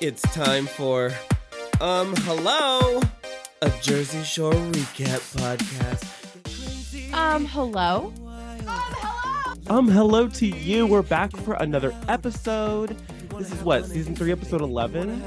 It's time for, um, hello, a Jersey Shore recap podcast. Um, hello. Um, hello to you. We're back for another episode. This is what, season three, episode 11?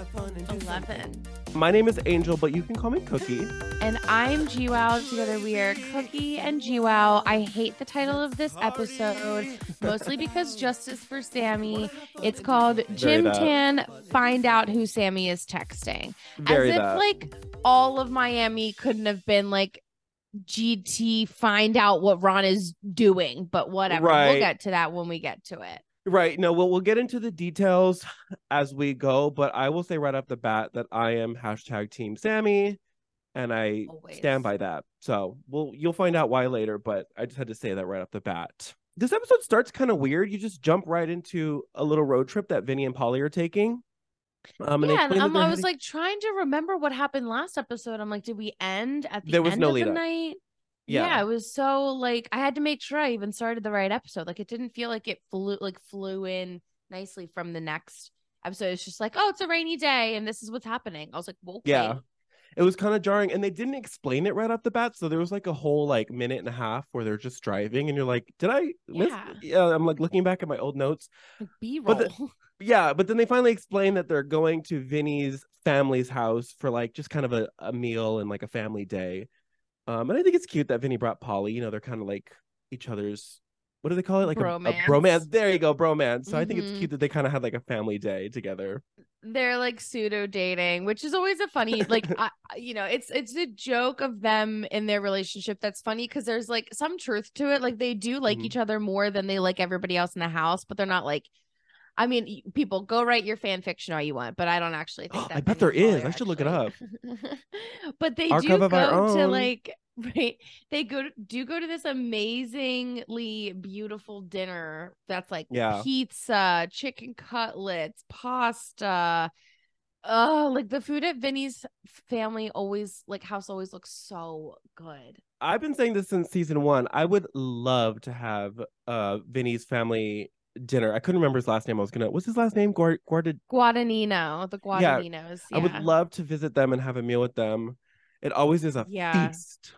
11. My name is Angel, but you can call me Cooki. And I'm GWoww. Together we are Cooki and GWoww. I hate the title of this episode, mostly because Justice for Sammi. It's called Gym. Tan Find Out Who Sammi is Texting. Very As if that. like all of Miami couldn't have been like GT find out what Ron is doing, but whatever. Right. We'll get to that when we get to it. Right. No, we'll, we'll get into the details as we go, but I will say right off the bat that I am hashtag Team Sammi and I Always. stand by that. So we'll you'll find out why later, but I just had to say that right off the bat. This episode starts kind of weird. You just jump right into a little road trip that Vinny and Pauly are taking. Um, yeah, and um, I was heading- like trying to remember what happened last episode. I'm like, did we end at the There was end no of the night? Yeah. Yeah. it was so like I had to make sure I even started the right episode. Like it didn't feel like it flew like flew in nicely from the next episode. It's just like, oh, it's a rainy day and this is what's happening. I was like, well, okay. Yeah. it was kind of jarring and they didn't explain it right off the bat so there was like a whole like minute and a half where they're just driving and you're like did i miss Yeah. yeah i'm like looking back at my old notes Like B roll. But the- yeah but then they finally explain that they're going to vinny's family's house for like just kind of a, a meal and like a family day um and i think it's cute that vinny brought pauly you know they're kind of like each other's what do they call it like a- a, Bromance. bromance there you go bromance so i think it's Mhm. cute that they kind of had like a family day together they're like pseudo dating, which is always a funny like I, you know, it's it's a joke of them in their relationship that's funny because there's like some truth to it. Like they do like Mhm. each other more than they like everybody else in the house, but they're not like I mean, people go write your fan fiction all you want, but I don't actually think that. I bet there is. there and is. Pauly I should look it up. but they Archive do go to like right. They go to, do go to this amazingly beautiful dinner that's like Yeah. pizza, chicken cutlets, pasta. Oh, like the food at Vinny's family always like house always looks so good. I've been saying this since season one. I would love to have uh Vinny's family dinner. I couldn't remember his last name. I was gonna. What's his last name? Guard. Guarded. Guadagnino, the Yeah, Guadagninos. I would love to visit them and have a meal with them. It always is a Yeah. feast.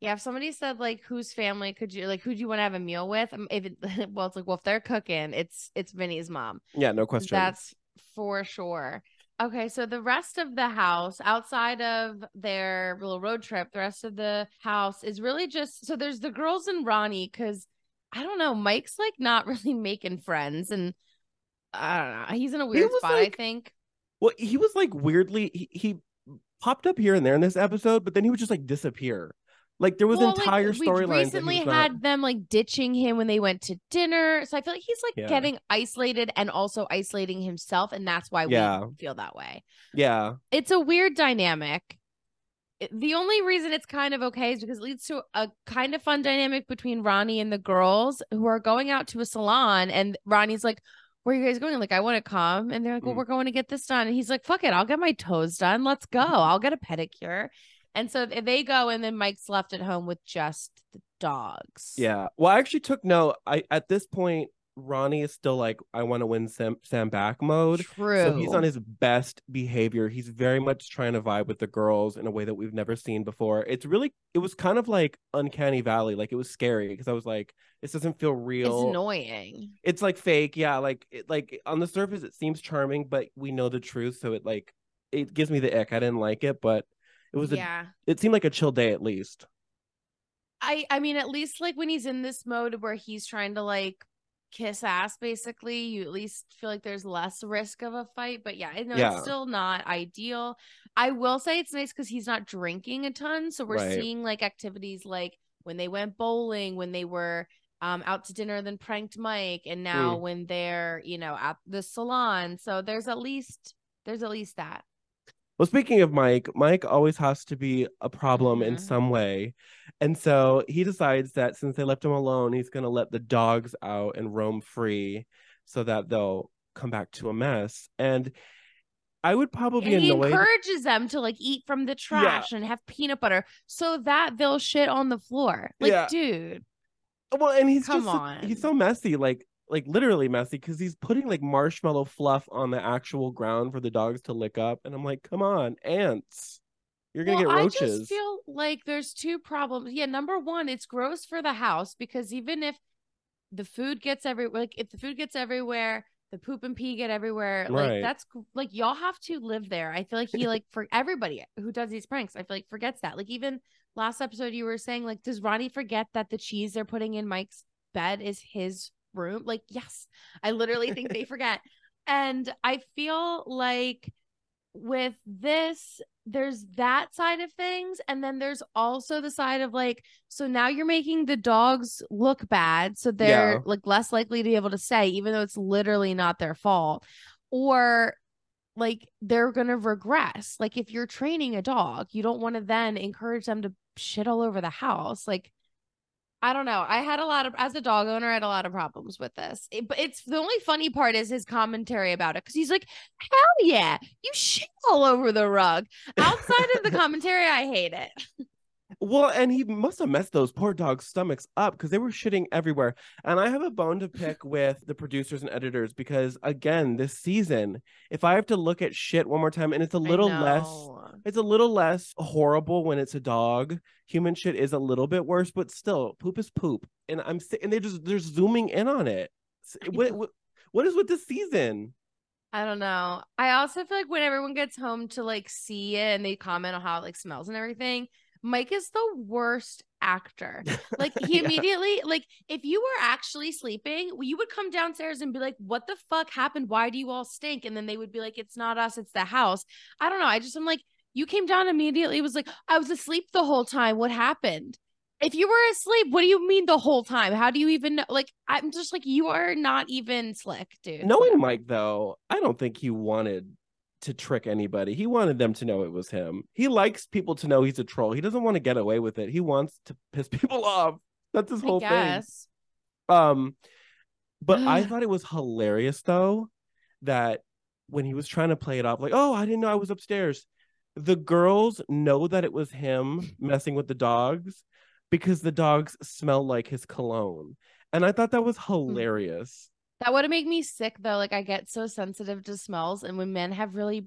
Yeah, if somebody said like whose family could you like who do you want to have a meal with? Um, If it, well, it's like well if they're cooking, it's it's Vinny's mom. Yeah, no question. That's for sure. Okay, so the rest of the house outside of their little road trip, the rest of the house is really just so there's the girls and Ronnie because I don't know, Mike's like not really making friends and I don't know. He's in a weird spot, like- I think. well, he was like weirdly. He, he popped up here and there in this episode, but then he would just like disappear. Like there was Well, like, entire we storylines. that he recently not- had them like ditching him when they went to dinner. So I feel like he's like Yeah. getting isolated and also isolating himself, and that's why Yeah. we feel that way. Yeah, it's a weird dynamic. The only reason it's kind of okay is because it leads to a kind of fun dynamic between Ronnie and the girls who are going out to a salon. And Ronnie's like, Where are you guys going? Like, I want to come. And they're like, Well, Mm. we're going to get this done. And he's like, Fuck it. I'll get my toes done. Let's go. I'll get a pedicure. And so they go, and then Mike's left at home with just the dogs. yeah. Well, I actually took note. I at this point, Ronnie is still like, I want to win Sam Sam back mode. True. So he's on his best behavior. He's very much trying to vibe with the girls in a way that we've never seen before. It's really, it was kind of like uncanny valley. Like it was scary because I was like, this doesn't feel real. it's annoying. It's like fake. Yeah. Like, it, like on the surface, it seems charming, but we know the truth. So it like, it gives me the ick. I didn't like it, but it was, a, yeah. it seemed like a chill day at least. I I mean at least like when he's in this mode where he's trying to like kiss ass basically you at least feel like there's less risk of a fight but yeah I know Yeah. it's still not ideal I will say it's nice because he's not drinking a ton so we're Right. seeing like activities like when they went bowling when they were um out to dinner then pranked Mike and now Mm. when they're you know at the salon so there's at least there's at least that Well, speaking of Mike, Mike always has to be a problem in Mhm. some way. And so he decides that since they left him alone, he's going to let the dogs out and roam free so that they'll come back to a mess. And I would probably and he annoyed. encourages them to like eat from the trash and have peanut butter so that they'll shit on the floor. Like, Yeah. dude, Well, and he's Come just so- he's so messy. Like like literally messy because he's putting like marshmallow fluff on the actual ground for the dogs to lick up, and I'm like, come on, ants. You're gonna Well, get roaches. I just feel like there's two problems. Yeah, number one, it's gross for the house because even if the food gets every like if the food gets everywhere, the poop and pee get everywhere. Like Right. that's like y'all have to live there. I feel like he like for everybody who does these pranks, I feel like forgets that. Like even last episode you were saying like does Ronnie forget that the cheese they're putting in Mike's bed is his room? Like yes. I literally think they forget. And I feel like with this there's that side of things and then there's also the side of like so now you're making the dogs look bad so they're Yeah. like less likely to be able to say even though it's literally not their fault or like they're going to regress like if you're training a dog you don't want to then encourage them to shit all over the house like I don't know. I had a lot of as a dog owner, I had a lot of problems with this. It- but it's the only funny part is his commentary about it because he's like, "Hell yeah, you shit all over the rug." Outside of the commentary, I hate it. Well, and he must have messed those poor dogs' stomachs up because they were shitting everywhere. And I have a bone to pick with the producers and editors because, again, this season, if I have to look at shit one more time, and it's a little less, it's a little less horrible when it's a dog. Human shit is a little bit worse, but still, poop is poop. And I'm and they just they're zooming in on it. What, what what is with this season? I don't know. I also feel like when everyone gets home to like see it and they comment on how it like smells and everything, Mike is the worst actor. Like he Yeah. immediately like if you were actually sleeping, you would come downstairs and be like, "What the fuck happened? Why do you all stink?" And then they would be like, "It's not us, it's the house." I don't know. I just I'm like, you came down immediately. Was like, I was asleep the whole time. What happened? If you were asleep, what do you mean the whole time? How do you even know? Like, I'm just like, you are not even slick, dude. Knowing Mike though, I don't think he wanted to trick anybody. He wanted them to know it was him. He likes people to know he's a troll. He doesn't want to get away with it. He wants to piss people off. That's his whole thing. Um, but I thought it was hilarious though that when he was trying to play it off, like, oh, I didn't know I was upstairs. The girls know that it was him messing with the dogs because the dogs smell like his cologne. And I thought that was hilarious. That would made me sick though. Like I get so sensitive to smells, and when men have really,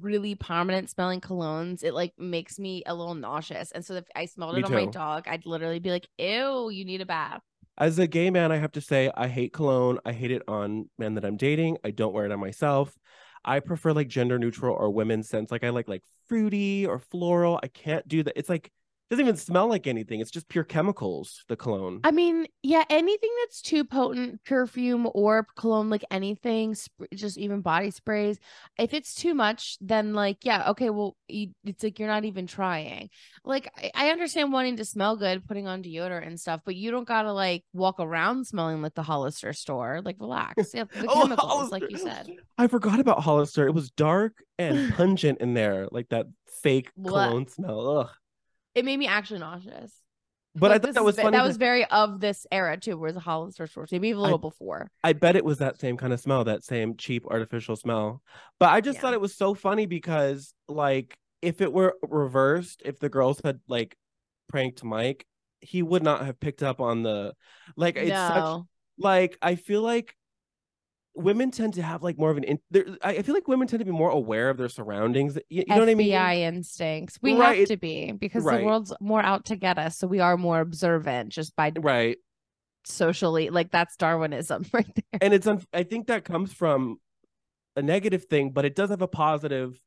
really prominent smelling colognes, it like makes me a little nauseous. And so if I smelled Me it on my dog, I'd literally be like, "Ew, you need a bath." As a gay man, I have to say I hate cologne. I hate it on men that I'm dating. I don't wear it on myself. I prefer like gender neutral or women's scents. Like I like like fruity or floral. I can't do that. It's like doesn't even smell like anything. It's just pure chemicals, the cologne. I mean, yeah, anything that's too potent, perfume or cologne, like anything, sp- just even body sprays. If it's too much, then like, yeah, okay, well, you, it's like you're not even trying. Like, I, I understand wanting to smell good, putting on deodorant and stuff, but you don't gotta like walk around smelling like the Hollister store. Like, relax. Yeah, the Oh, chemicals, like you said. I forgot about Hollister. It was dark and pungent in there, like that fake cologne smell. Ugh. It made me actually nauseous. But I Like, thought this that was funny. That was very of this era too, whereas the Hollister store, maybe a little before. I bet it was that same kind of smell, that same cheap artificial smell. But I just Yeah. thought it was so funny because, like, if it were reversed, if the girls had like pranked Mike, he would not have picked up on the like. It's such like I feel like women tend to have like more of an. In, I I feel like women tend to be more aware of their surroundings. You, you know what I mean? FBI instincts. We Right, have to be because right. the world's more out to get us. So we are more observant just by Right. socially. Like that's Darwinism right there. and it's un- i think that comes from a negative thing but it does have a positive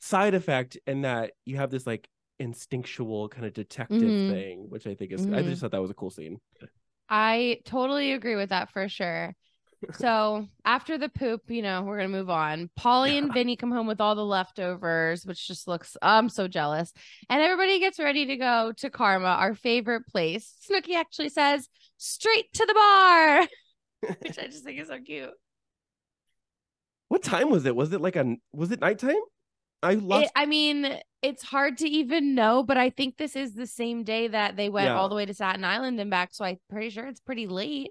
side effect in that you have this like instinctual kind of detective Mhm. thing which i think is i Mhm. just thought that was a cool scene I totally agree with that for sure. So after the poop, you know, we're gonna move on. Pauly and Vinny come home with all the leftovers, which just looks I'm so jealous. And everybody gets ready to go to Karma, our favorite place. Snooki actually says, straight to the bar. which I just think is so cute. what time was it was it like a was it nighttime i lost It, I mean, it's hard to even know, but I think this is the same day that they went Yeah. all the way to Staten Island and back. So I'm pretty sure it's pretty late.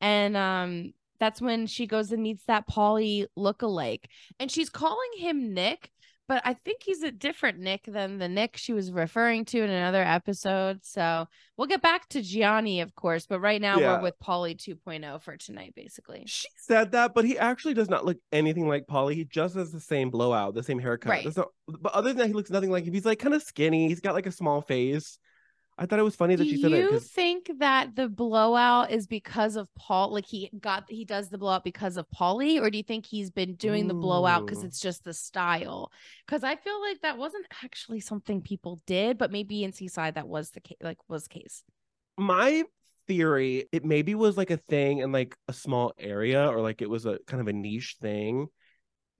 And um, that's when she goes and meets that Pauly lookalike, and she's calling him Nick, but I think he's a different Nick than the Nick she was referring to in another episode. So we'll get back to Gianni, of course, but right now Yeah. we're with Pauly 2.0 for tonight, basically. She said that, but he actually does not look anything like Pauly. He just has the same blowout, the same haircut. Right. There's no- but other than that, he looks nothing like him. He's like kind of skinny. He's got like a small face. I thought it was funny Do that she said that you 'cause- think that the blowout is because of Paul? Like he got he does the blowout because of Pauly, or do you think he's been doing the blowout because it's just the style? Because I feel like that wasn't actually something people did, but maybe in Seaside that was the case. Like was the case. my theory, it maybe was like a thing in like a small area or like it was a kind of a niche thing.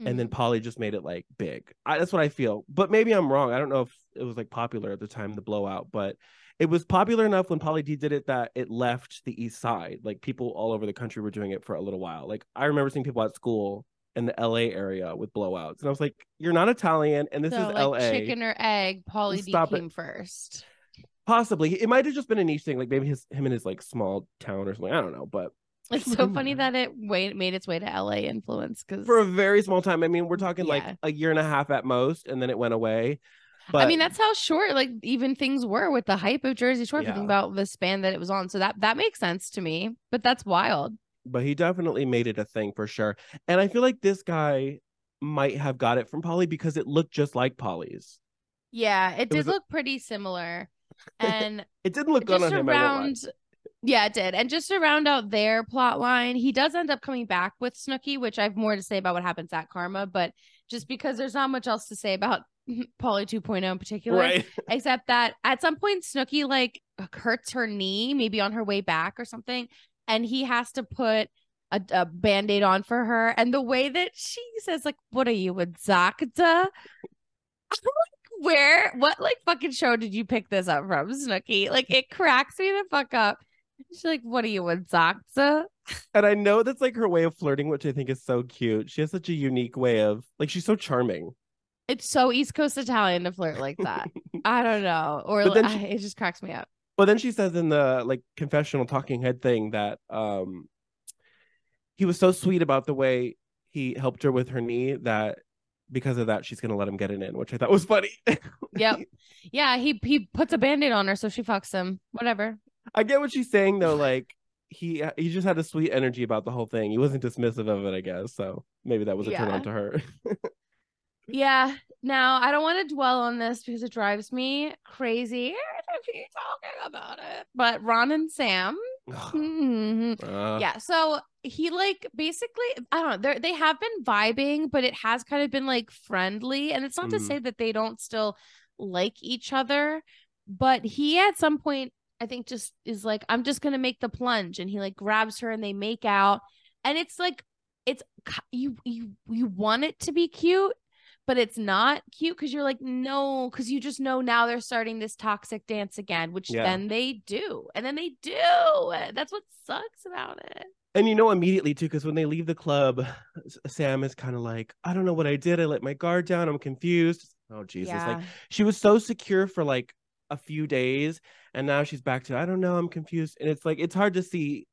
And Mm-hmm. then Pauly just made it like big. I, that's what I feel. But maybe I'm wrong. I don't know if it was like popular at the time, the blowout, but it was popular enough when Pauly D did it that it left the east side. Like people all over the country were doing it for a little while. Like I remember seeing people at school in the LA area with blowouts. And I was like, you're not Italian and this so is like LA. chicken or egg, Pauly D Stop it. came first. Possibly. It might have just been a niche thing, like maybe his him and his like small town or something. I don't know. But It's so funny that. it wait, made its way to LA influence because for a very small time, I mean, we're talking Yeah. like a year and a half at most, and then it went away. But I mean that's how short like even things were with the hype of Jersey Shore. If you think about the span that it was on, so that that makes sense to me. But that's wild. but he definitely made it a thing for sure. And I feel like this guy might have got it from Pauly because it looked just like Pauly's. Yeah, it, was did a- look pretty similar. And It didn't look good just on him. I around yeah, it did. And just to round out their plot line, he does end up coming back with Snooki, which I have more to say about what happens at Karma, but just because there's not much else to say about Pauly 2.0 in particular. Right. except that at some point Snooki like hurts her knee, maybe on her way back or something, and he has to put a, a band-aid on for her. And the way that she says, like, what are you, a Zakda? I'm like, where what like fucking show did you pick this up from, Snooki? Like it cracks me the fuck up. She's like, what are you, a Zakda? And I know that's like her way of flirting, which I think is so cute. She has such a unique way of like she's so charming. It's so East Coast Italian to flirt like that. I don't know. Or then I- it just cracks me up. But then she says in the like confessional talking head thing that um he was so sweet about the way he helped her with her knee that because of that she's gonna let him get it in, which I thought was funny. Yep. Yeah, he he puts a band-aid on her, so she fucks him. Whatever. I get what she's saying though, like he he just had a sweet energy about the whole thing. He wasn't dismissive of it, I guess. So maybe that was a turn on to her. Yeah. Now I don't want to dwell on this because it drives me crazy to keep talking about it. But Ron and Sam. mhm. Uh, Yeah. So he like basically, I don't know. They they have been vibing, but it has kind of been like friendly, and it's not to Mhm. say that they don't still like each other, but he at some point I think just is like, I'm just gonna make the plunge, and he like grabs her and they make out, and it's like it's you you you want it to be cute. But it's not cute because you're like, no, because you just know now they're starting this toxic dance again, which Yeah. then they do. And then they do. That's what sucks about it. And you know immediately too, because when they leave the club, Sam is kind of like, I don't know what I did. I let my guard down. I'm confused. Oh Jesus! Like she was so secure for like a few days, and now she's back to I don't know. I'm confused, and it's like it's hard to see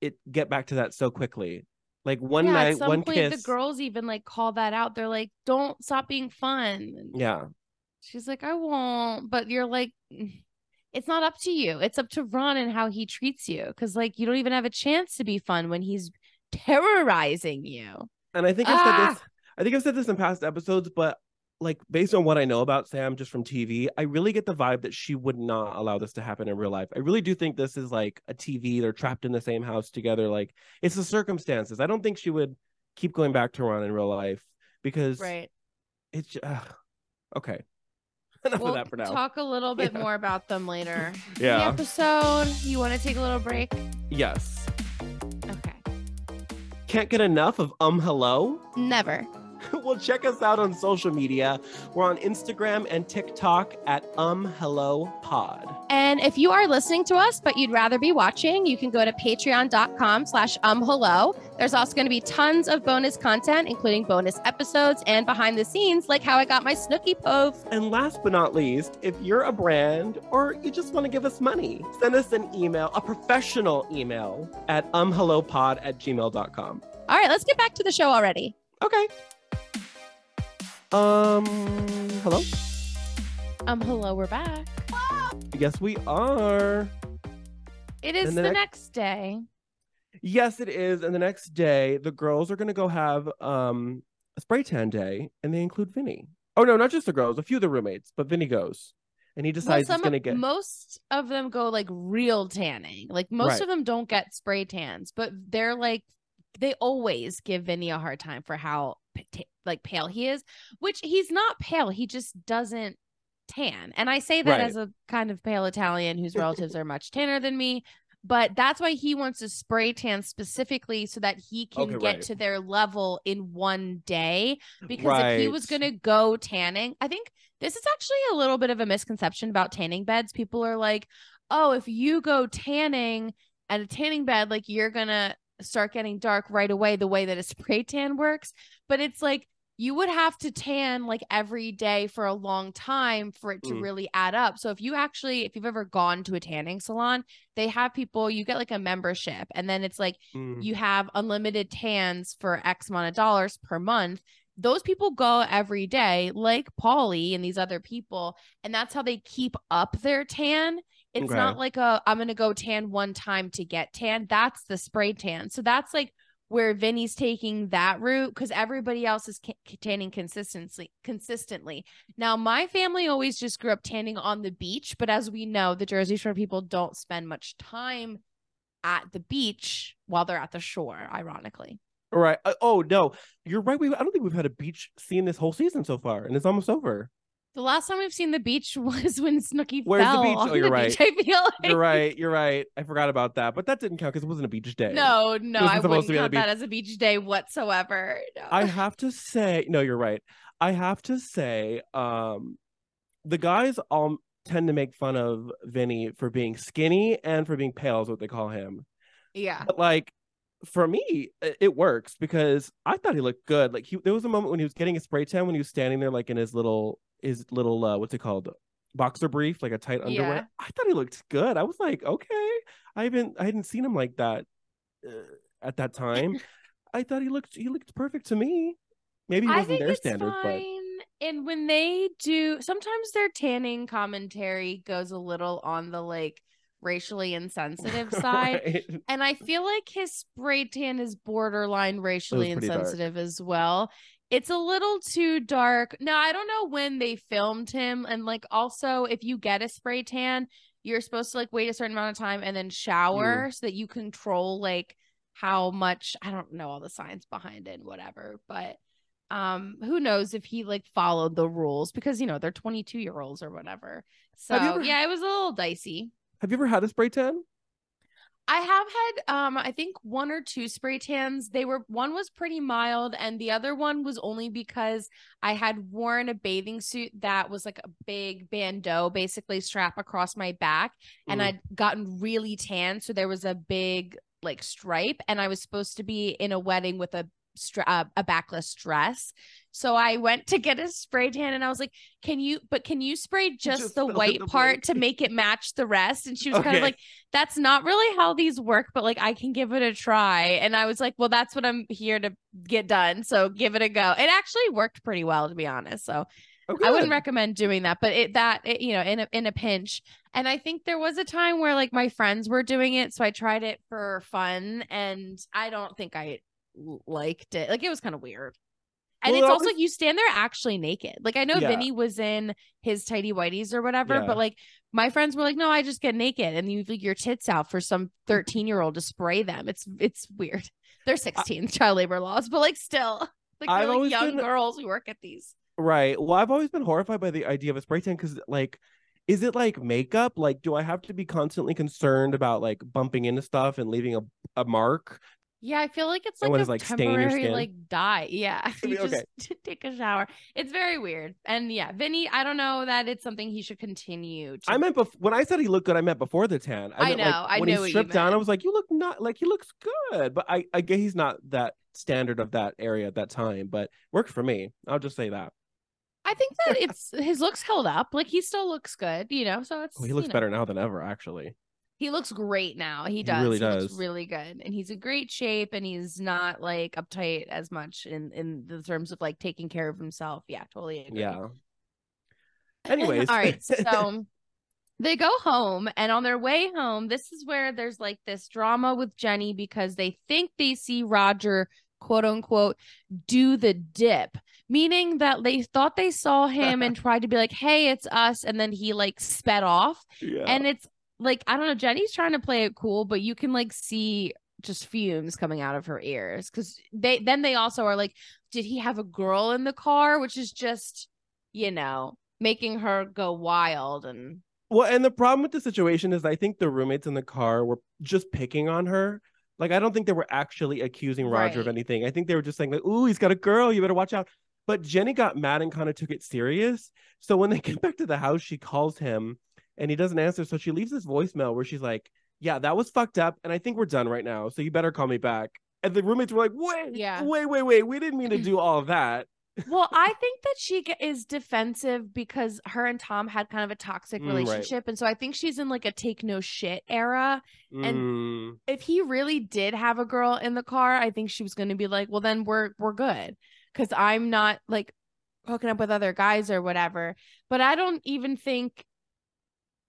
it get back to that so quickly. Like one yeah, night, at some one point, kiss. the girls even like call that out. They're like, "Don't stop being fun." And Yeah, she's like, "I won't," but you're like, "Mm, "It's not up to you. It's up to Ron and how he treats you." Because like, you don't even have a chance to be fun when he's terrorizing you. and I think I've said Ah! this. I think I've said this in past episodes, but like based on what I know about Sam just from TV, I really get the vibe that she would not allow this to happen in real life. I really do think this is like a TV. They're trapped in the same house together. Like it's the circumstances. I don't think she would keep going back to Ron in real life because Right. it's okay. Enough We'll of that for now. talk a little bit Yeah. more about them later. in The yeah. episode. You want to take a little break? Yes. Okay. Can't get enough of um hello. Never. well, check us out on social media. We're on Instagram and TikTok at ummhellopod. And if you are listening to us, but you'd rather be watching, you can go to patreon.com slash ummhello. There's also going to be tons of bonus content, including bonus episodes and behind the scenes, like how I got my Snooki Poof. And last but not least, if you're a brand or you just want to give us money, send us an email, a professional email at ummhellopod at gmail.com. All right, let's get back to the show already. Okay. Um, hello. Um, hello, we're back. Yes, we are. It is the, the next day. Yes, it is. And the next day, the girls are gonna go have um a spray tan day, and they include Vinny. Oh no, not just the girls, a few of the roommates, but Vinny goes, and he Well, decides some he's gonna get. most of them go like real tanning. Like most Right. of them don't get spray tans, but they're like they always give Vinny a hard time for how like pale he is, which he's not pale. He just doesn't tan. And I say that Right. as a kind of pale Italian whose relatives are much tanner than me. But that's why he wants to spray tan specifically so that he can Okay, get right. to their level in one day because if he was going to go tanning, I think this is actually a little bit of a misconception about tanning beds. People are like, "Oh, if you go tanning at a tanning bed, like you're going to start getting dark right away the way that a spray tan works." But it's like you would have to tan like every day for a long time for it to Mm. really add up. So if you actually if you've ever gone to a tanning salon, they have people you get like a membership and then it's like Mm, you have unlimited tans for X amount of dollars per month. Those people go every day, like Pauly and these other people, and that's how they keep up their tan. It's Okay. not like a I'm gonna go tan one time to get tan. That's the spray tan. So that's like where Vinny's taking that route because everybody else is ca- tanning consistently. Consistently. Now, my family always just grew up tanning on the beach, but as we know, the Jersey Shore people don't spend much time at the beach while they're at the shore, ironically. Right. Uh, oh no, you're right. We I don't think we've had a beach scene this whole season so far, and it's almost over. The last time we've seen the beach was when Snooki Where's the beach? on Oh, you're the beach. I feel like You're right. You're right. I forgot about that, but that didn't count because it wasn't a beach day. No, no, I wouldn't to be on the count that as a beach day whatsoever. No. I have to say, no, you're right. I have to say, um, the guys all tend to make fun of Vinny for being skinny and for being pale, is what they call him. yeah. But like, for me, it works because I thought he looked good. Like, he there was a moment when he was getting a spray tan when he was standing there, like in his little his little uh, what's it called, boxer brief, like a tight underwear. Yeah. I thought he looked good. I was like, okay, I haven't I hadn't seen him like that uh, at that time. I thought he looked he looked perfect to me. Maybe he I wasn't their standard, fine. And when they do, sometimes their tanning commentary goes a little on the like racially insensitive side. Right. And I feel like his spray tan is borderline racially pretty dark. insensitive as well. It's a little too dark. Now, I don't know when they filmed him. And like, also, if you get a spray tan, you're supposed to like wait a certain amount of time and then shower so that you control like how much I don't know all the science behind it, and whatever. But um, who knows if he like followed the rules because you know they're 22 year olds or whatever. So ever- yeah, it was a little dicey. Have you ever had a spray tan? I have had um I think one or two spray tans. They were one was pretty mild and the other one was only because I had worn a bathing suit that was like a big bandeau basically strap across my back and Mm. I'd gotten really tan so there was a big like stripe and I was supposed to be in a wedding with a uh, a backless dress. So I went to get a spray tan and I was like, "Can you but can you spray just, Just the white the part blank." to make it match the rest?" And she was kind of like, "That's not really how these work, but like I can give it a try." And I was like, "Well, that's what I'm here to get done. So give it a go." It actually worked pretty well to be honest. So Oh, I wouldn't recommend doing that, but it that it, you know in a in a pinch. And I think there was a time where like my friends were doing it, so I tried it for fun, and I don't think I liked it. Like it was kind of weird. And Well, it's also always- you stand there actually naked. Like I know Yeah. Vinny was in his tidy whities or whatever, Yeah. but like my friends were like, "No, I just get naked," and you leave your tits out for some thirteen year old to spray them. It's it's weird. They're sixteen, child labor laws, but like still, like I've they're like young been- girls who work at these. Right. Well, I've always been horrified by the idea of a spray tan because, like, is it like makeup? Like, do I have to be constantly concerned about like bumping into stuff and leaving a, a mark? Yeah, I feel like it's like a like, temporary like dye. Yeah, you mean, just take a shower. It's very weird. And yeah, Vinny, I don't know that it's something he should continue. To... I meant when I said he looked good, I meant before the tan. I meant, know, like, I when knew he stripped down, I was like, you look not like he looks good, but I I guess he's not that standard of that area at that time. But worked for me. I'll just say that. I think that it's his looks held up. Like he still looks good, you know. So oh, it's Oh, he looks you know. better now than ever, actually. He looks great now. He He does. really He looks does. really good, and he's in great shape, and he's not like uptight as much in in the terms of like taking care of himself. Yeah, totally agree. Yeah. Anyways. all right. So they go home, and on their way home, this is where there's like this drama with Jenni because they think they see Roger, quote unquote, do the dip, meaning that they thought they saw him and tried to be like, hey, it's us. And then he like sped off. yeah. And it's like, I don't know, Jenni's trying to play it cool, but you can like see just fumes coming out of her ears because they then they also are like, did he have a girl in the car? Which is just, you know, making her go wild and Well, and the problem with the situation is I think the roommates in the car were just picking on her. Like I don't think they were actually accusing Roger of anything. I think they were just saying like, "Ooh, he's got a girl. You better watch out." But Jenni got mad and kind of took it serious. So when they get back to the house, she calls him and he doesn't answer. So she leaves this voicemail where she's like, "Yeah, that was fucked up, and I think we're done right now. So you better call me back." And the roommates were like, "Wait, Yeah. wait, wait, wait. We didn't mean to do all of that." well, I think that she is defensive because her and Tom had kind of a toxic Mm, right. relationship. And so I think she's in like a take no shit era. And- Mm, If he really did have a girl in the car, I think she was going to be like, well, then we're, we're good. Cause I'm not like hooking up with other guys or whatever. But I don't even think,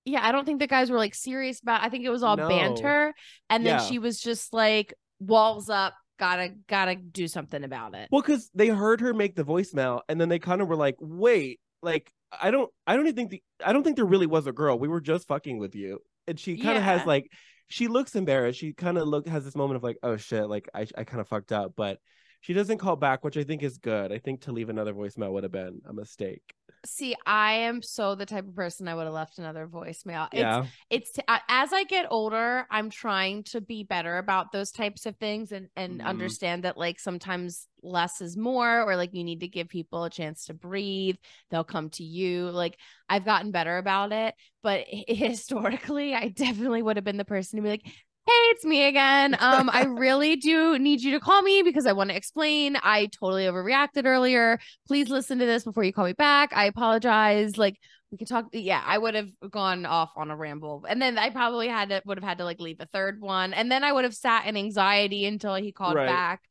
yeah, I don't think the guys were like serious about, I think it was all No. banter. And then Yeah. she was just like, walls up, gotta, gotta do something about it. Well, because they heard her make the voicemail, and then they kind of were like, "Wait, like I don't, I don't even think the, I don't think there really was a girl. We were just fucking with you." And she kind of has like, she looks embarrassed. She kind of look has this moment of like, "Oh shit, like I, I kind of fucked up," but she doesn't call back, which I think is good. I think to leave another voicemail would have been a mistake. See, I am so the type of person I would have left another voicemail. It's yeah, it's as I get older, I'm trying to be better about those types of things and and Mhm. understand that like sometimes less is more or like you need to give people a chance to breathe. They'll come to you. Like I've gotten better about it, but historically, I definitely would have been the person to be like, "Hey, it's me again. Um I really do need you to call me because I want to explain. I totally overreacted earlier. Please listen to this before you call me back. I apologize." Like we could talk yeah i would have gone off on a ramble and then i probably had to would have had to like leave a third one and then i would have sat in anxiety until he called Right. back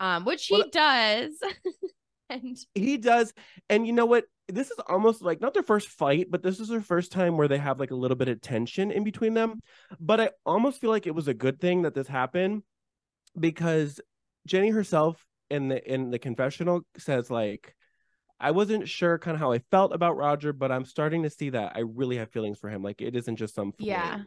um which he Well, does and he does. And you know what? This is almost like not their first fight, but this is their first time where they have like a little bit of tension in between them. But I almost feel like it was a good thing that this happened because Jenni herself in the in the confessional says like I wasn't sure kind of how I felt about Roger, but I'm starting to see that I really have feelings for him. Like it isn't just some fling. Yeah.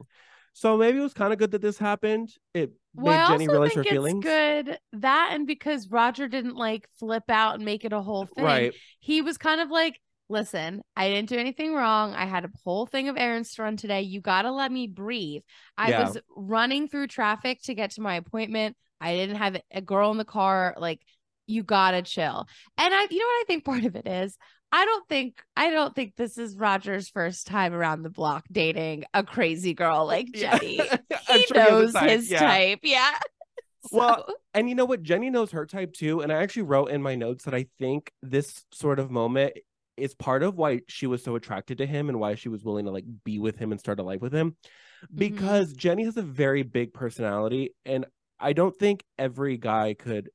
So maybe it was kind of good that this happened. It well, made Jenni realize her feelings. good that and because roger didn't like flip out and make it a whole thing Right. he was kind of like listen i didn't do anything wrong i had a whole thing of errands to run today you gotta let me breathe i Yeah. was running through traffic to get to my appointment i didn't have a girl in the car like you gotta chill and i you know what i think part of it is i don't think i don't think this is roger's first time around the block dating a crazy girl like jenni I'm he sure knows his yeah. type yeah Well, And you know what? Jenni knows her type too. And I actually wrote in my notes that I think this sort of moment is part of why she was so attracted to him and why she was willing to like be with him and start a life with him. Mm-hmm. Because Jenny has a very big personality. And I don't think every guy could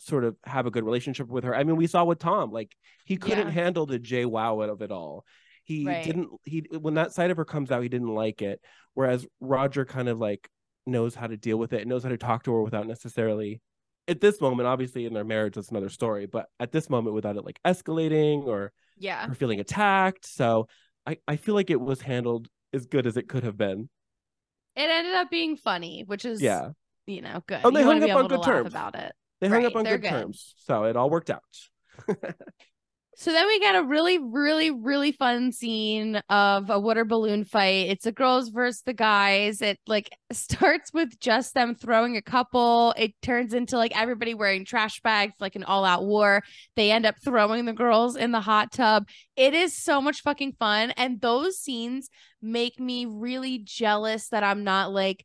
sort of have a good relationship with her. I mean, we saw with Tom, like he couldn't Yeah. handle the JWoww of it all. He Right. didn't he when that side of her comes out, he didn't like it. Whereas Roger kind of like knows how to deal with it and knows how to talk to her without necessarily at this moment, obviously in their marriage, that's another story. But at this moment, without it like escalating or yeah her feeling attacked. So I, I feel like it was handled as good as it could have been. it ended up being funny which is Yeah. you know good Oh, they You hung up on good terms. about it They hung Right, up on good, good. terms. So it all worked out. So then we get a really, really, really fun scene of a water balloon fight. It's the girls versus the guys. It like starts with just them throwing a couple. It turns into like everybody wearing trash bags, like an all out war. They end up throwing the girls in the hot tub. It is so much fucking fun. And those scenes make me really jealous that I'm not like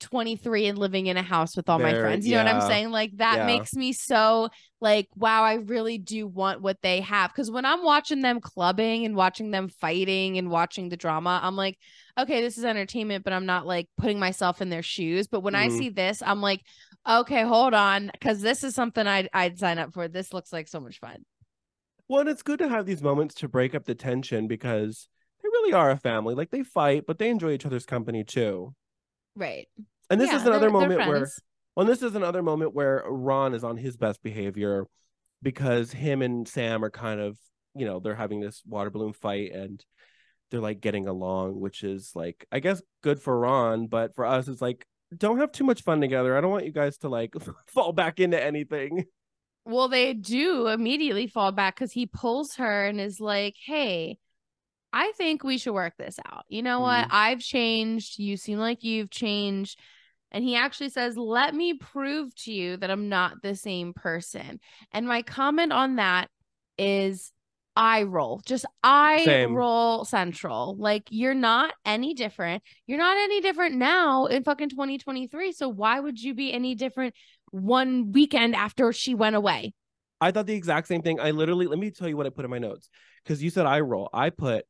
23 and living in a house with all my friends. You know what. I'm saying? Like that Yeah. makes me so like, wow, I really do want what they have. Cause when I'm watching them clubbing and watching them fighting and watching the drama, I'm like, okay, this is entertainment, but I'm not like putting myself in their shoes. But when I Mhm. see this, I'm like, okay, hold on. Cause this is something I'd I'd sign up for. This looks like so much fun. Well, and it's good to have these moments to break up the tension because they really are a family. Like they fight, but they enjoy each other's company too. Right. And this Yeah, is another they're- they're moment where friends. Well, this is another moment where Ron is on his best behavior because him and Sam are kind of, you know, they're having this water balloon fight and they're like getting along, which is like, I guess good for Ron, but for us, it's like, don't have too much fun together. I don't want you guys to like fall back into anything. Well, they do immediately fall back because he pulls her and is like, Hey, I think we should work this out. You know what? Mhm. I've changed. You seem like you've changed. And he actually says, Let me prove to you that I'm not the same person. And my comment on that is eye roll, just eye Same. roll central. Like, you're not any different. You're not any different now in fucking 2023. So, why would you be any different one weekend after she went away? I thought the exact same thing. I literally, let me tell you what I put in my notes because you said eye roll. I put,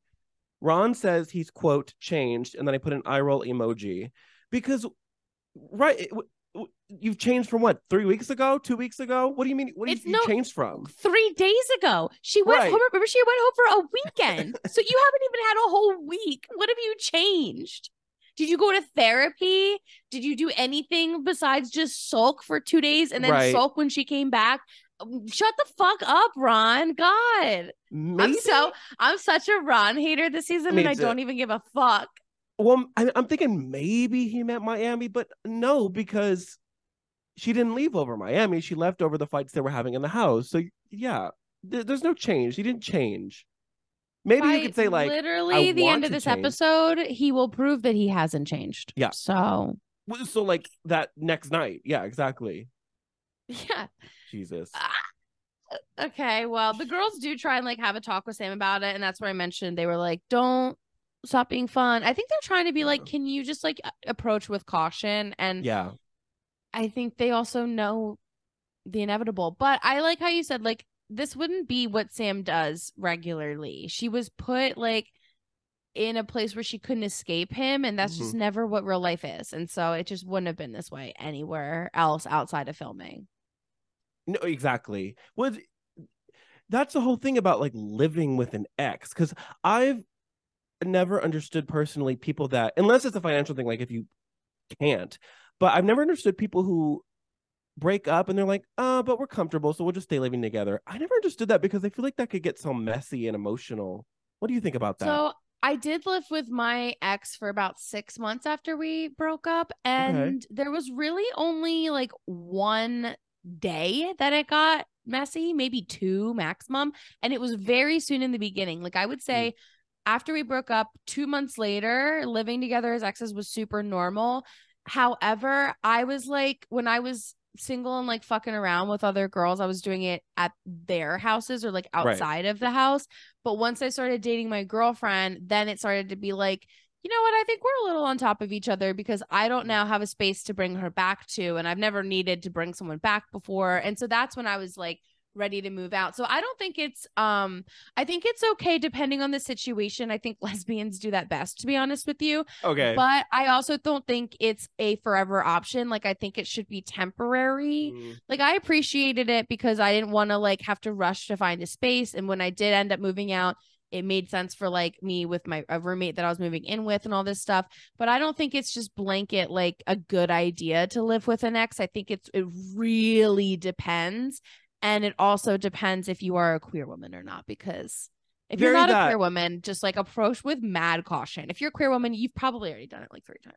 Ron says he's, quote, changed. And then I put an eye roll emoji because, right, it- you've changed from what, three weeks ago, two weeks ago? What do you mean? What do you, It's you no- changed from? Three days ago, she went Right. home. Remember, she went home for a weekend. so you haven't even had a whole week. What have you changed? Did you go to therapy? Did you do anything besides just sulk for two days and then Right. sulk when she came back? Shut the fuck up, Ron. God. I'm so I'm such a Ron hater this season Me and I don't even give a fuck. Well, I, I'm thinking maybe he meant Miami, but no, because she didn't leave over Miami. She left over the fights they were having in the house. So yeah, there- there's no change. He didn't change. Maybe you could say like, literally the end of this change. episode, he will prove that he hasn't changed. Yeah. So so like that next night. Yeah, exactly. Yeah. Jesus. Ah, Okay, well, the girls do try and like have a talk with Sam about it, and that's where I mentioned they were like, "Don't stop being fun." I think they're trying to be like, "Can you just like approach with caution?" And Yeah. I think they also know the inevitable. But I like how you said like this wouldn't be what Sam does regularly. She was put like in a place where she couldn't escape him, and that's just never what real life is. And so it just wouldn't have been this way anywhere else outside of filming. No, exactly. Was that's the whole thing about like living with an ex because I've never understood personally people that unless it's a financial thing, like if you can't, but I've never understood people who break up and they're like, uh, but we're comfortable, so we'll just stay living together. I never understood that because I feel like that could get so messy and emotional. What do you think about that? So I did live with my ex for about six months after we broke up, and there was really only like one day that it got messy, maybe two maximum. And it was very soon in the beginning. Like I would say, mm. after we broke up, two months later, living together as exes was super normal. However, I was like, when I was single and like fucking around with other girls, I was doing it at their houses or like Right. outside of the house. But once I started dating my girlfriend, then it started to be like, you know what? I think we're a little on top of each other because I don't now have a space to bring her back to. And I've never needed to bring someone back before. And so that's when I was like, ready to move out. So I don't think it's um I think it's okay depending on the situation. I think lesbians do that best to be honest with you. okay. But I also don't think it's a forever option. Like I think it should be temporary Mm, like I appreciated it because I didn't want to like have to rush to find a space. And when I did end up moving out, it made sense for like me with my a roommate that I was moving in with and all this stuff. But I don't think it's just blanket like a good idea to live with an ex. I think it's it really depends. And it also depends if you are a queer woman or not, because if you're not that- a queer woman, just like approach with mad caution. If you're a queer woman, you've probably already done it like three times.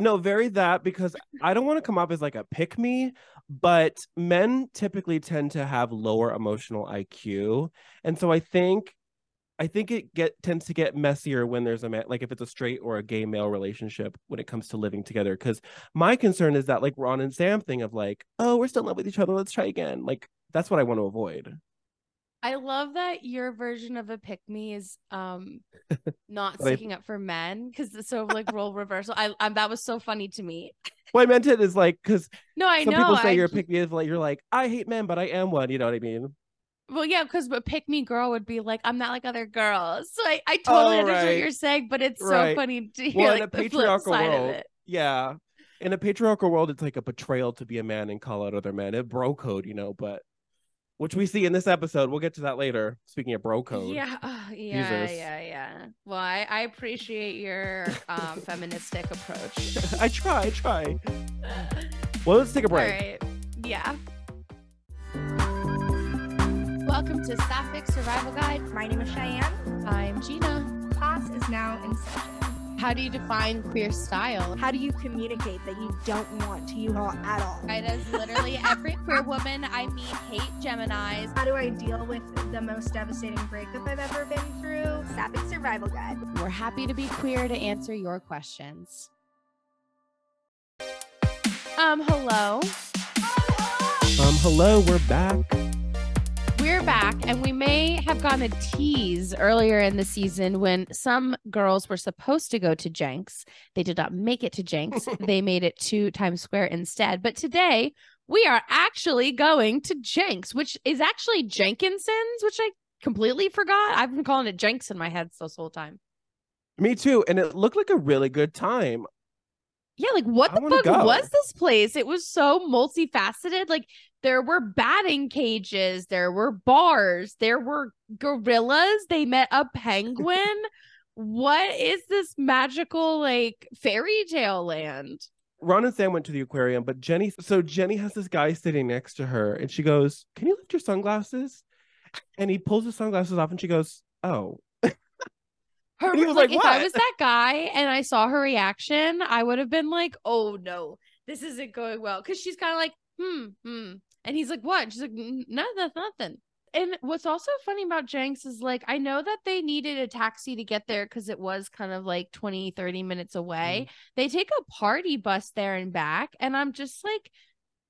No, very that because I don't want to come up as like a pick me, but men typically tend to have lower emotional IQ. And so I think I think it get tends to get messier when there's a man like if it's a straight or a gay male relationship when it comes to living together. Cause my concern is that like Ron and Sam thing of like, oh, we're still in love with each other, let's try again. Like that's what I want to avoid. I love that your version of a pick me is um not sticking up for men because it's so like role reversal. I, I that was so funny to me. what I meant it is like because No, I some know. people say I you're a pick me is like you're like I hate men, but I am one. You know what I mean? Well, yeah, because but pick me girl would be like, I'm not like other girls. So I, I totally Oh, understand right. what you're saying, but it's so Right. funny to hear Well, like a the flip patriarchal side of it. yeah. In a patriarchal world, it's like a betrayal to be a man and call out other men. It bro code, you know, but which we see in this episode. We'll get to that later. Speaking of bro code. Yeah, uh, yeah, Jesus. yeah, yeah. Well, I, I appreciate your um feministic approach. I try, I try. Well, let's take a break. right. Yeah. Welcome to Sapphic Survival Guide. My name is Cheyenne. I'm Gina. Class is now in session. How do you define queer style? How do you communicate that you don't want to U-Haul at all? Right, as literally every queer woman I meet hate Geminis. How do I deal with the most devastating breakup I've ever been through? Sapphic Survival Guide. We're happy to be queer to answer your questions. Um, hello. Um, hello, we're back. We're back, and we may have gotten a tease earlier in the season when some girls were supposed to go to Jenks. They did not make it to Jenks. they made it to Times Square instead. But today, we are actually going to Jenks, which is actually Jenkinson's, which I completely forgot. I've been calling it Jenks in my head this whole time. Me too. And it looked like a really good time. Yeah, like what I the fuck go. was this place? It was so multifaceted. Like there were batting cages, there were bars, there were gorillas. They met a penguin. what is this magical like fairy tale land? Ron and Sam went to the aquarium, but Jenni, so Jenni has this guy sitting next to her and she goes, Can you lift your sunglasses? And he pulls his sunglasses off and she goes, Oh, Her And he was like, like, if I was that guy and I saw her reaction, I would have been like, "Oh no, this isn't going well." Because she's kind of like, "Hmm, hmm," and he's like, "What?" She's like, "N- "Nothing, nothing." And what's also funny about Jenks is like, I know that they needed a taxi to get there because it was kind of like 20, 30 minutes away. They take a party bus there and back. And I'm just like,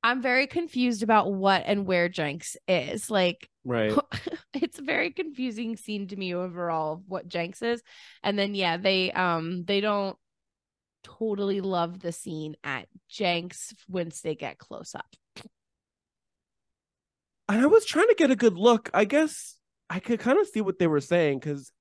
I'm very confused about what and where Jenks is. Like, right. it's a very confusing scene to me overall of what Jenks is. And then yeah, they um they don't totally love the scene at Jenks once they get close up. And I was trying to get a good look. I guess I could kind of see what they were saying because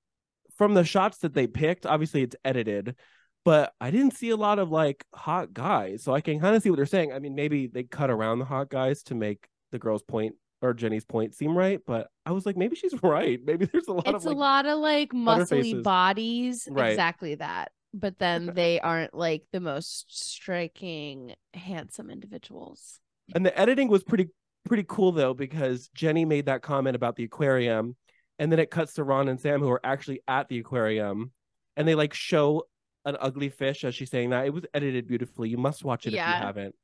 from the shots that they picked, obviously it's edited, but I didn't see a lot of like hot guys. So I can kind of see what they're saying. I mean, maybe they cut around the hot guys to make the girl's point or Jenni's point seem right, but I was like, maybe she's right. Maybe there's a lot It's of a like, lot of like muscly bodies. Right. Exactly that. But then they aren't like the most striking, handsome individuals. and the editing was pretty pretty cool though because Jenni made that comment about the aquarium, and then it cuts to Ron and Sam who are actually at the aquarium, and they like show an ugly fish as she's saying that. It was edited beautifully. You must watch it if you haven't.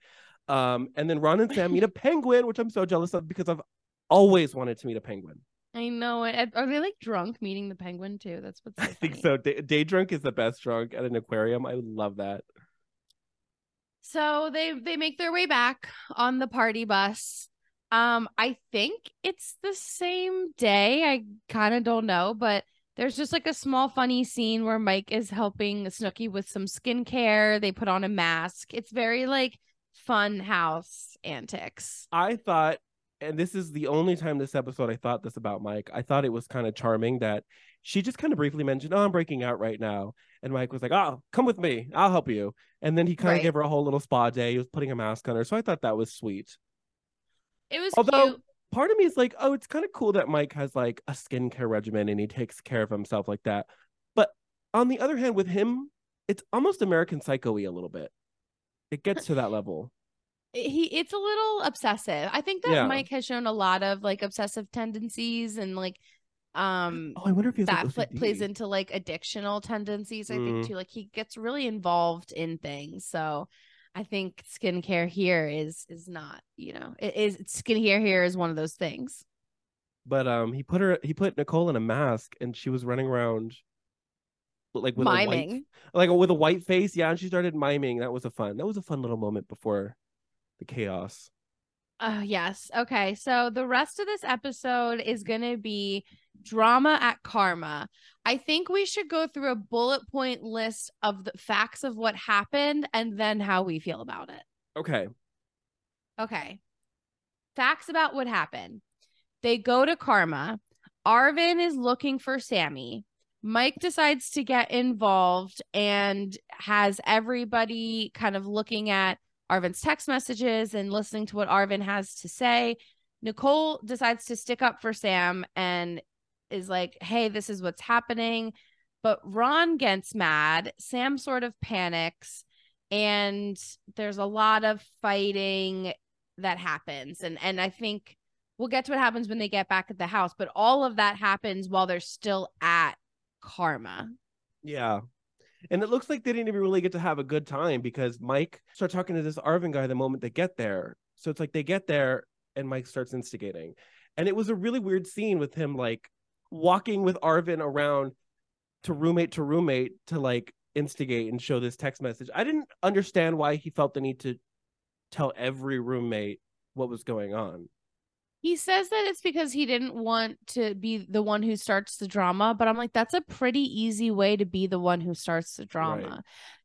Um, and then Ron and Sam meet a penguin, which I'm so jealous of because I've always wanted to meet a penguin. I know it. Are they like drunk meeting the penguin too? That's what's so I think so. Day, day drunk is the best drunk at an aquarium. I love that. So they they make their way back on the party bus. Um, I think it's the same day. I kind of don't know, but there's just like a small funny scene where Mike is helping Snooki with some skincare. They put on a mask. It's very like fun house antics. I thought, and this is the only time this episode I thought this about Mike. I thought it was kind of charming that she just kind of briefly mentioned, "Oh, I'm breaking out right now," and Mike was like, "Oh, come with me. I'll help you." And then he kind of Right. gave her a whole little spa day. He was putting a mask on her, so I thought that was sweet. It was Although cute. part of me is like, "Oh, it's kind of cool that Mike has like a skincare regimen and he takes care of himself like that." But on the other hand, with him, it's almost American Psycho-y a little bit. It gets to that level. he it's a little obsessive. I think that Yeah. Mike has shown a lot of like obsessive tendencies and like um Oh, I wonder if he that pl- plays into like addictional tendencies i Mm. think too like he gets really involved in things so i think skincare here is is not you know it is skincare here is one of those things. But um he put her he put Nicole in a mask and she was running around like with a white like with a white face. Yeah and she started miming. That was a fun that was a fun little moment before the chaos uh yes okay so the rest of this episode is gonna be drama at karma i think we should go through a bullet point list of the facts of what happened and then how we feel about it Okay. Okay. Facts about what happened. They go to Karma. Arvin is looking for Sammi. Mike decides to get involved and has everybody kind of looking at Arvin's text messages and listening to what Arvin has to say. Nicole decides to stick up for Sam and is like, hey, this is what's happening. But Ron gets mad. Sam sort of panics. And there's a lot of fighting that happens. And and I think we'll get to what happens when they get back at the house, but all of that happens while they're still at Karma. Yeah. And it looks like they didn't even really get to have a good time because Mike starts talking to this Arvin guy the moment they get there. So it's like they get there and Mike starts instigating. And it was a really weird scene with him like walking with Arvin around to roommate to roommate to like instigate and show this text message. I didn't understand why he felt the need to tell every roommate what was going on. He says that it's because he didn't want to be the one who starts the drama, but I'm like, that's a pretty easy way to be the one who starts the drama. Right.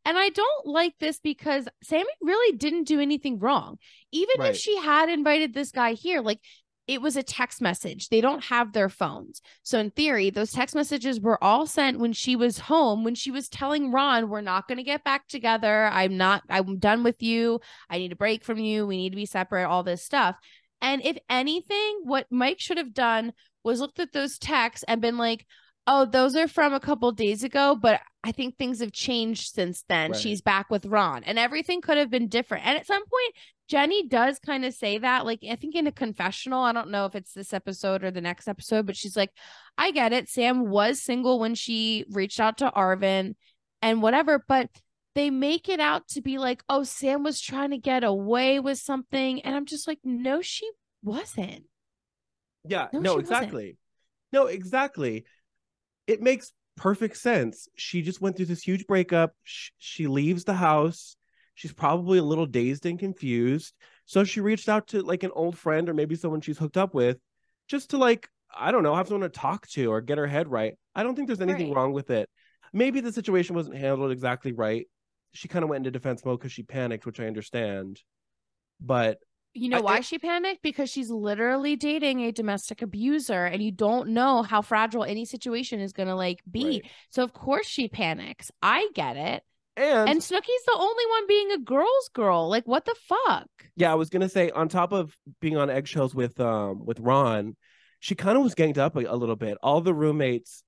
And I don't like this because Sammi really didn't do anything wrong. Even Right. if she had invited this guy here, like it was a text message. They don't have their phones. So in theory, those text messages were all sent when she was home, when she was telling Ron, we're not going to get back together. I'm not, I'm done with you. I need a break from you. We need to be separate, all this stuff. And if anything, what Mike should have done was looked at those texts and been like, oh, those are from a couple days ago, but I think things have changed since then. Right. She's back with Ron, and everything could have been different. And at some point, Jenni does kind of say that, like, I think in a confessional. I don't know if it's this episode or the next episode, but she's like, I get it. Sam was single when she reached out to Arvin and whatever, but they make it out to be like, oh, Sam was trying to get away with something. And I'm just like, no, she wasn't. Yeah, No, no, she wasn't. exactly. No, exactly. It makes perfect sense. She just went through this huge breakup. Sh- she leaves the house. She's probably a little dazed and confused. So she reached out to like an old friend or maybe someone she's hooked up with just to like, I don't know, have someone to talk to or get her head right. I don't think there's anything Right. wrong with it. Maybe the situation wasn't handled exactly right. She kind of went into defense mode because she panicked, which I understand. But You know I- why I- she panicked? Because she's literally dating a domestic abuser and you don't know how fragile any situation is going to like be. Right. So of course she panics. I get it. and, And Snooki's the only one being a girl's girl. Like what the fuck? yeah, I was gonna say on top of being on eggshells with um with Ron, she kind of was ganged up a, a little bit. All the roommates,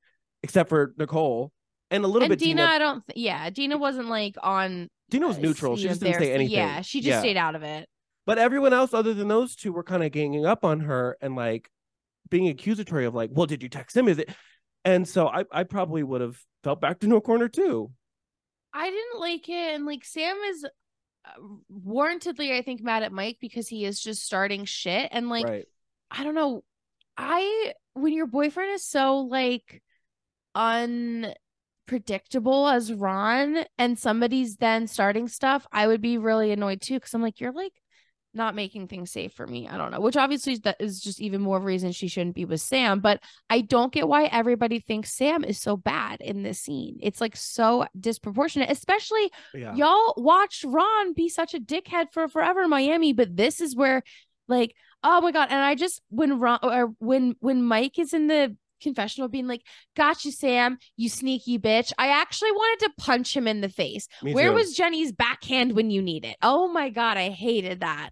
except for Nicole, and a little and bit Dina, Dina. I don't th- yeah, Dina wasn't like on Dina was uh, neutral. She just didn't say anything. Yeah, she just stayed out of it. But everyone else, other than those two, were kind of ganging up on her and like being accusatory of like, well, did you text him? Is it? And so I, I probably would have felt back to no corner too. I didn't like it, and like Sam is uh, warrantedly, I think, mad at Mike because he is just starting shit, and like right. I don't know, I when your boyfriend is so like unpredictable as Ron, and somebody's then starting stuff, I would be really annoyed too because I'm like, you're like not making things safe for me. I don't know, which obviously that is just even more of a reason she shouldn't be with Sam. But I don't get why everybody thinks Sam is so bad in this scene. It's like so disproportionate, especially Yeah. y'all watched Ron be such a dickhead for forever in Miami, but this is where like oh my god and I just when Ron or when when Mike is in the confessional being like got you Sam you sneaky bitch I actually wanted to punch him in the face Me where too. was Jenni's backhand when you need it oh my god I hated that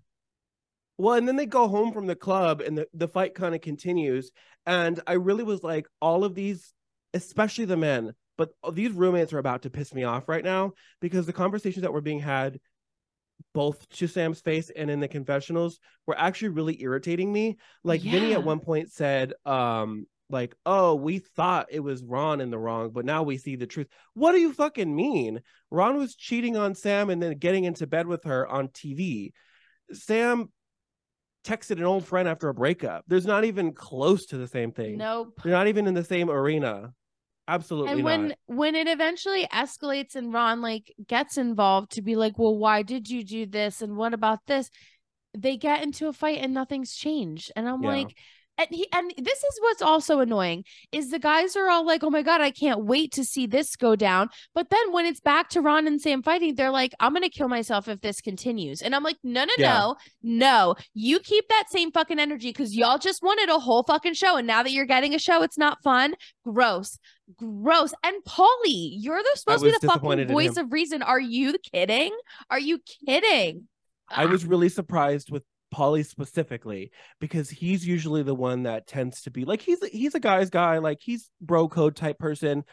Well, and then they go home from the club and the, the fight kind of continues. And I really was like, all of these, especially the men, but these roommates are about to piss me off right now because the conversations that were being had both to Sam's face and in the confessionals were actually really irritating me. Like Vinny at one point said, um, like, oh, we thought it was Ron in the wrong, but now we see the truth. What do you fucking mean? Ron was cheating on Sam and then getting into bed with her on TV. Sam texted an old friend after a breakup. There's not even close to the same thing. nope They're not even in the same arena. Absolutely not. and when not. when it eventually escalates and Ron like gets involved to be like, well, why did you do this and what about this? They get into a fight and nothing's changed, and I'm Yeah. like, and he and this is what's also annoying is the guys are all like, "Oh my god, I can't wait to see this go down." But then when it's back to Ron and Sam fighting, they're like, "I'm gonna kill myself if this continues." And I'm like, "No, no, Yeah. no, no! You keep that same fucking energy because y'all just wanted a whole fucking show, and now that you're getting a show, it's not fun. Gross, gross." And Pauly, you're the supposed to be the fucking voice of reason. Are you kidding? Are you kidding? I ah. was really surprised with Pauly specifically because he's usually the one that tends to be like he's he's a guy's guy, like he's bro code type person,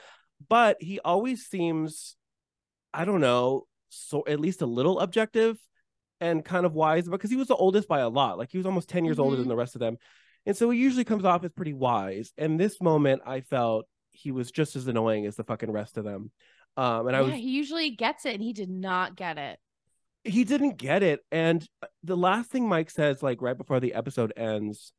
but he always seems, I don't know, so at least a little objective and kind of wise because he was the oldest by a lot. Like he was almost 10 years older Mhm. than the rest of them. And so he usually comes off as pretty wise. And this moment I felt he was just as annoying as the fucking rest of them. Um and I yeah, was he usually gets it, and he did not get it. He didn't get it and uh, the last thing mike says like right before the episode ends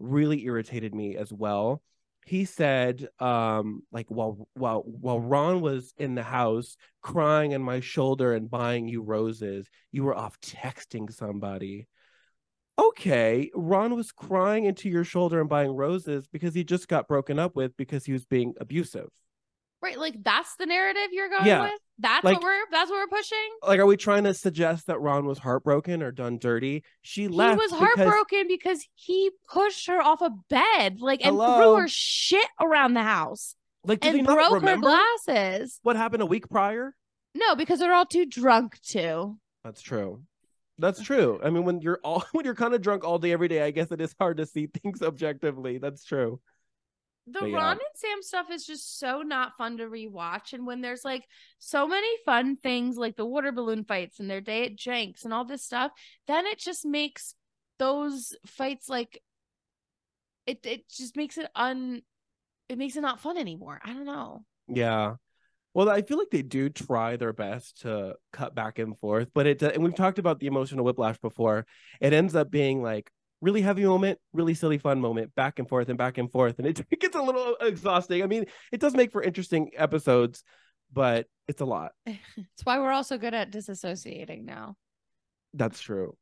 really irritated me as well. He said um like while while while ron was in the house crying on my shoulder and buying you roses you were off texting somebody. Okay ron was crying into your shoulder and buying roses because he just got broken up with because he was being abusive. Right, like that's the narrative you're going Yeah, with. That's like- what we're that's what we're pushing. like are we trying to suggest that ron was heartbroken or done dirty she left. He was because- heartbroken because he pushed her off a bed, like and threw her shit around the house Like, and not broke her glasses. what happened a week prior? No, because they're all too drunk to. That's true. That's true. I mean, when you're all when you're kind of drunk all day every day, I guess it is hard to see things objectively. That's true. The But. Ron and Sam stuff is just so not fun to rewatch. And when there's like so many fun things like the water balloon fights and their day at Jenks and all this stuff, then it just makes those fights like it it just makes it un it makes it not fun anymore. I don't know. Yeah. Well, I feel like they do try their best to cut back and forth, but it and we've talked about the emotional whiplash before. It ends up being like really heavy moment, really silly fun moment, back and forth and back and forth, and it, it gets a little exhausting. I mean, it does make for interesting episodes, but it's a lot. It's why we're also good at disassociating now. That's true.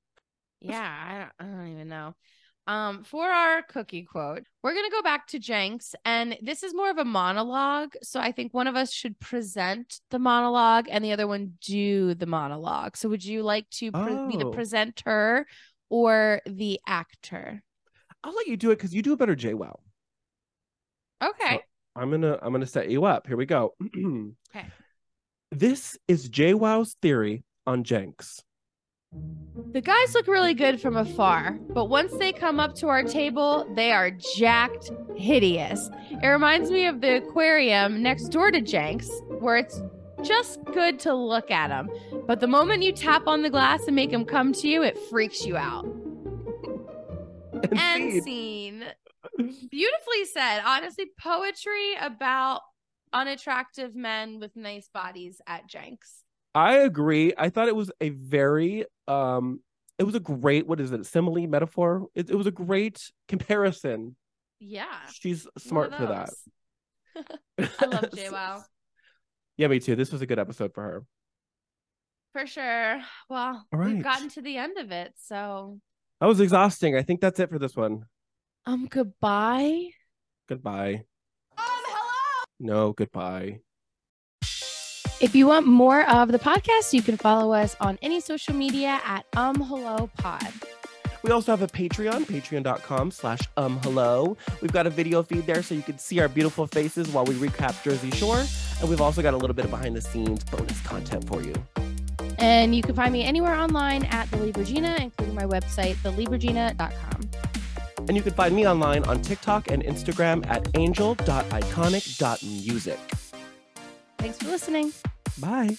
Yeah, I don't, I don't even know. Um, for our cookie quote, we're gonna go back to Jenks, and this is more of a monologue. So I think one of us should present the monologue, and the other one do the monologue. So would you like to pre- be the Oh. presenter or the actor? I'll let you do it because you do a better JWoww. Okay. I'm gonna I'm gonna set you up. Here we go. Okay. This is JWoww's theory on Jenks. The guys look really good from afar, but once they come up to our table, they are jacked hideous. It reminds me of the aquarium next door to Jenks, where it's just good to look at them. But the moment you tap on the glass and make them come to you, it freaks you out. And End scene. scene. Beautifully said. Honestly, poetry about unattractive men with nice bodies at Jenks. I agree. I thought it was a very um it was a great what is it simile metaphor it, it was a great comparison Yeah. she's smart for that. I love JWoww. yeah me too this was a good episode for her For sure. Well, All right. we've gotten to the end of it. So, that was exhausting i think that's it for this one um, goodbye. goodbye Um, hello. no goodbye If you want more of the podcast, you can follow us on any social media at um hello pod. We also have a patreon patreon.com slash um hello we've got a video feed there so you can see our beautiful faces while we recap jersey shore and we've also got a little bit of behind the scenes bonus content for you And you can find me anywhere online at the Libragina, including my website, thelibragina.com. And you can find me online on TikTok and Instagram at angel.iconic.music. Thanks for listening. Bye.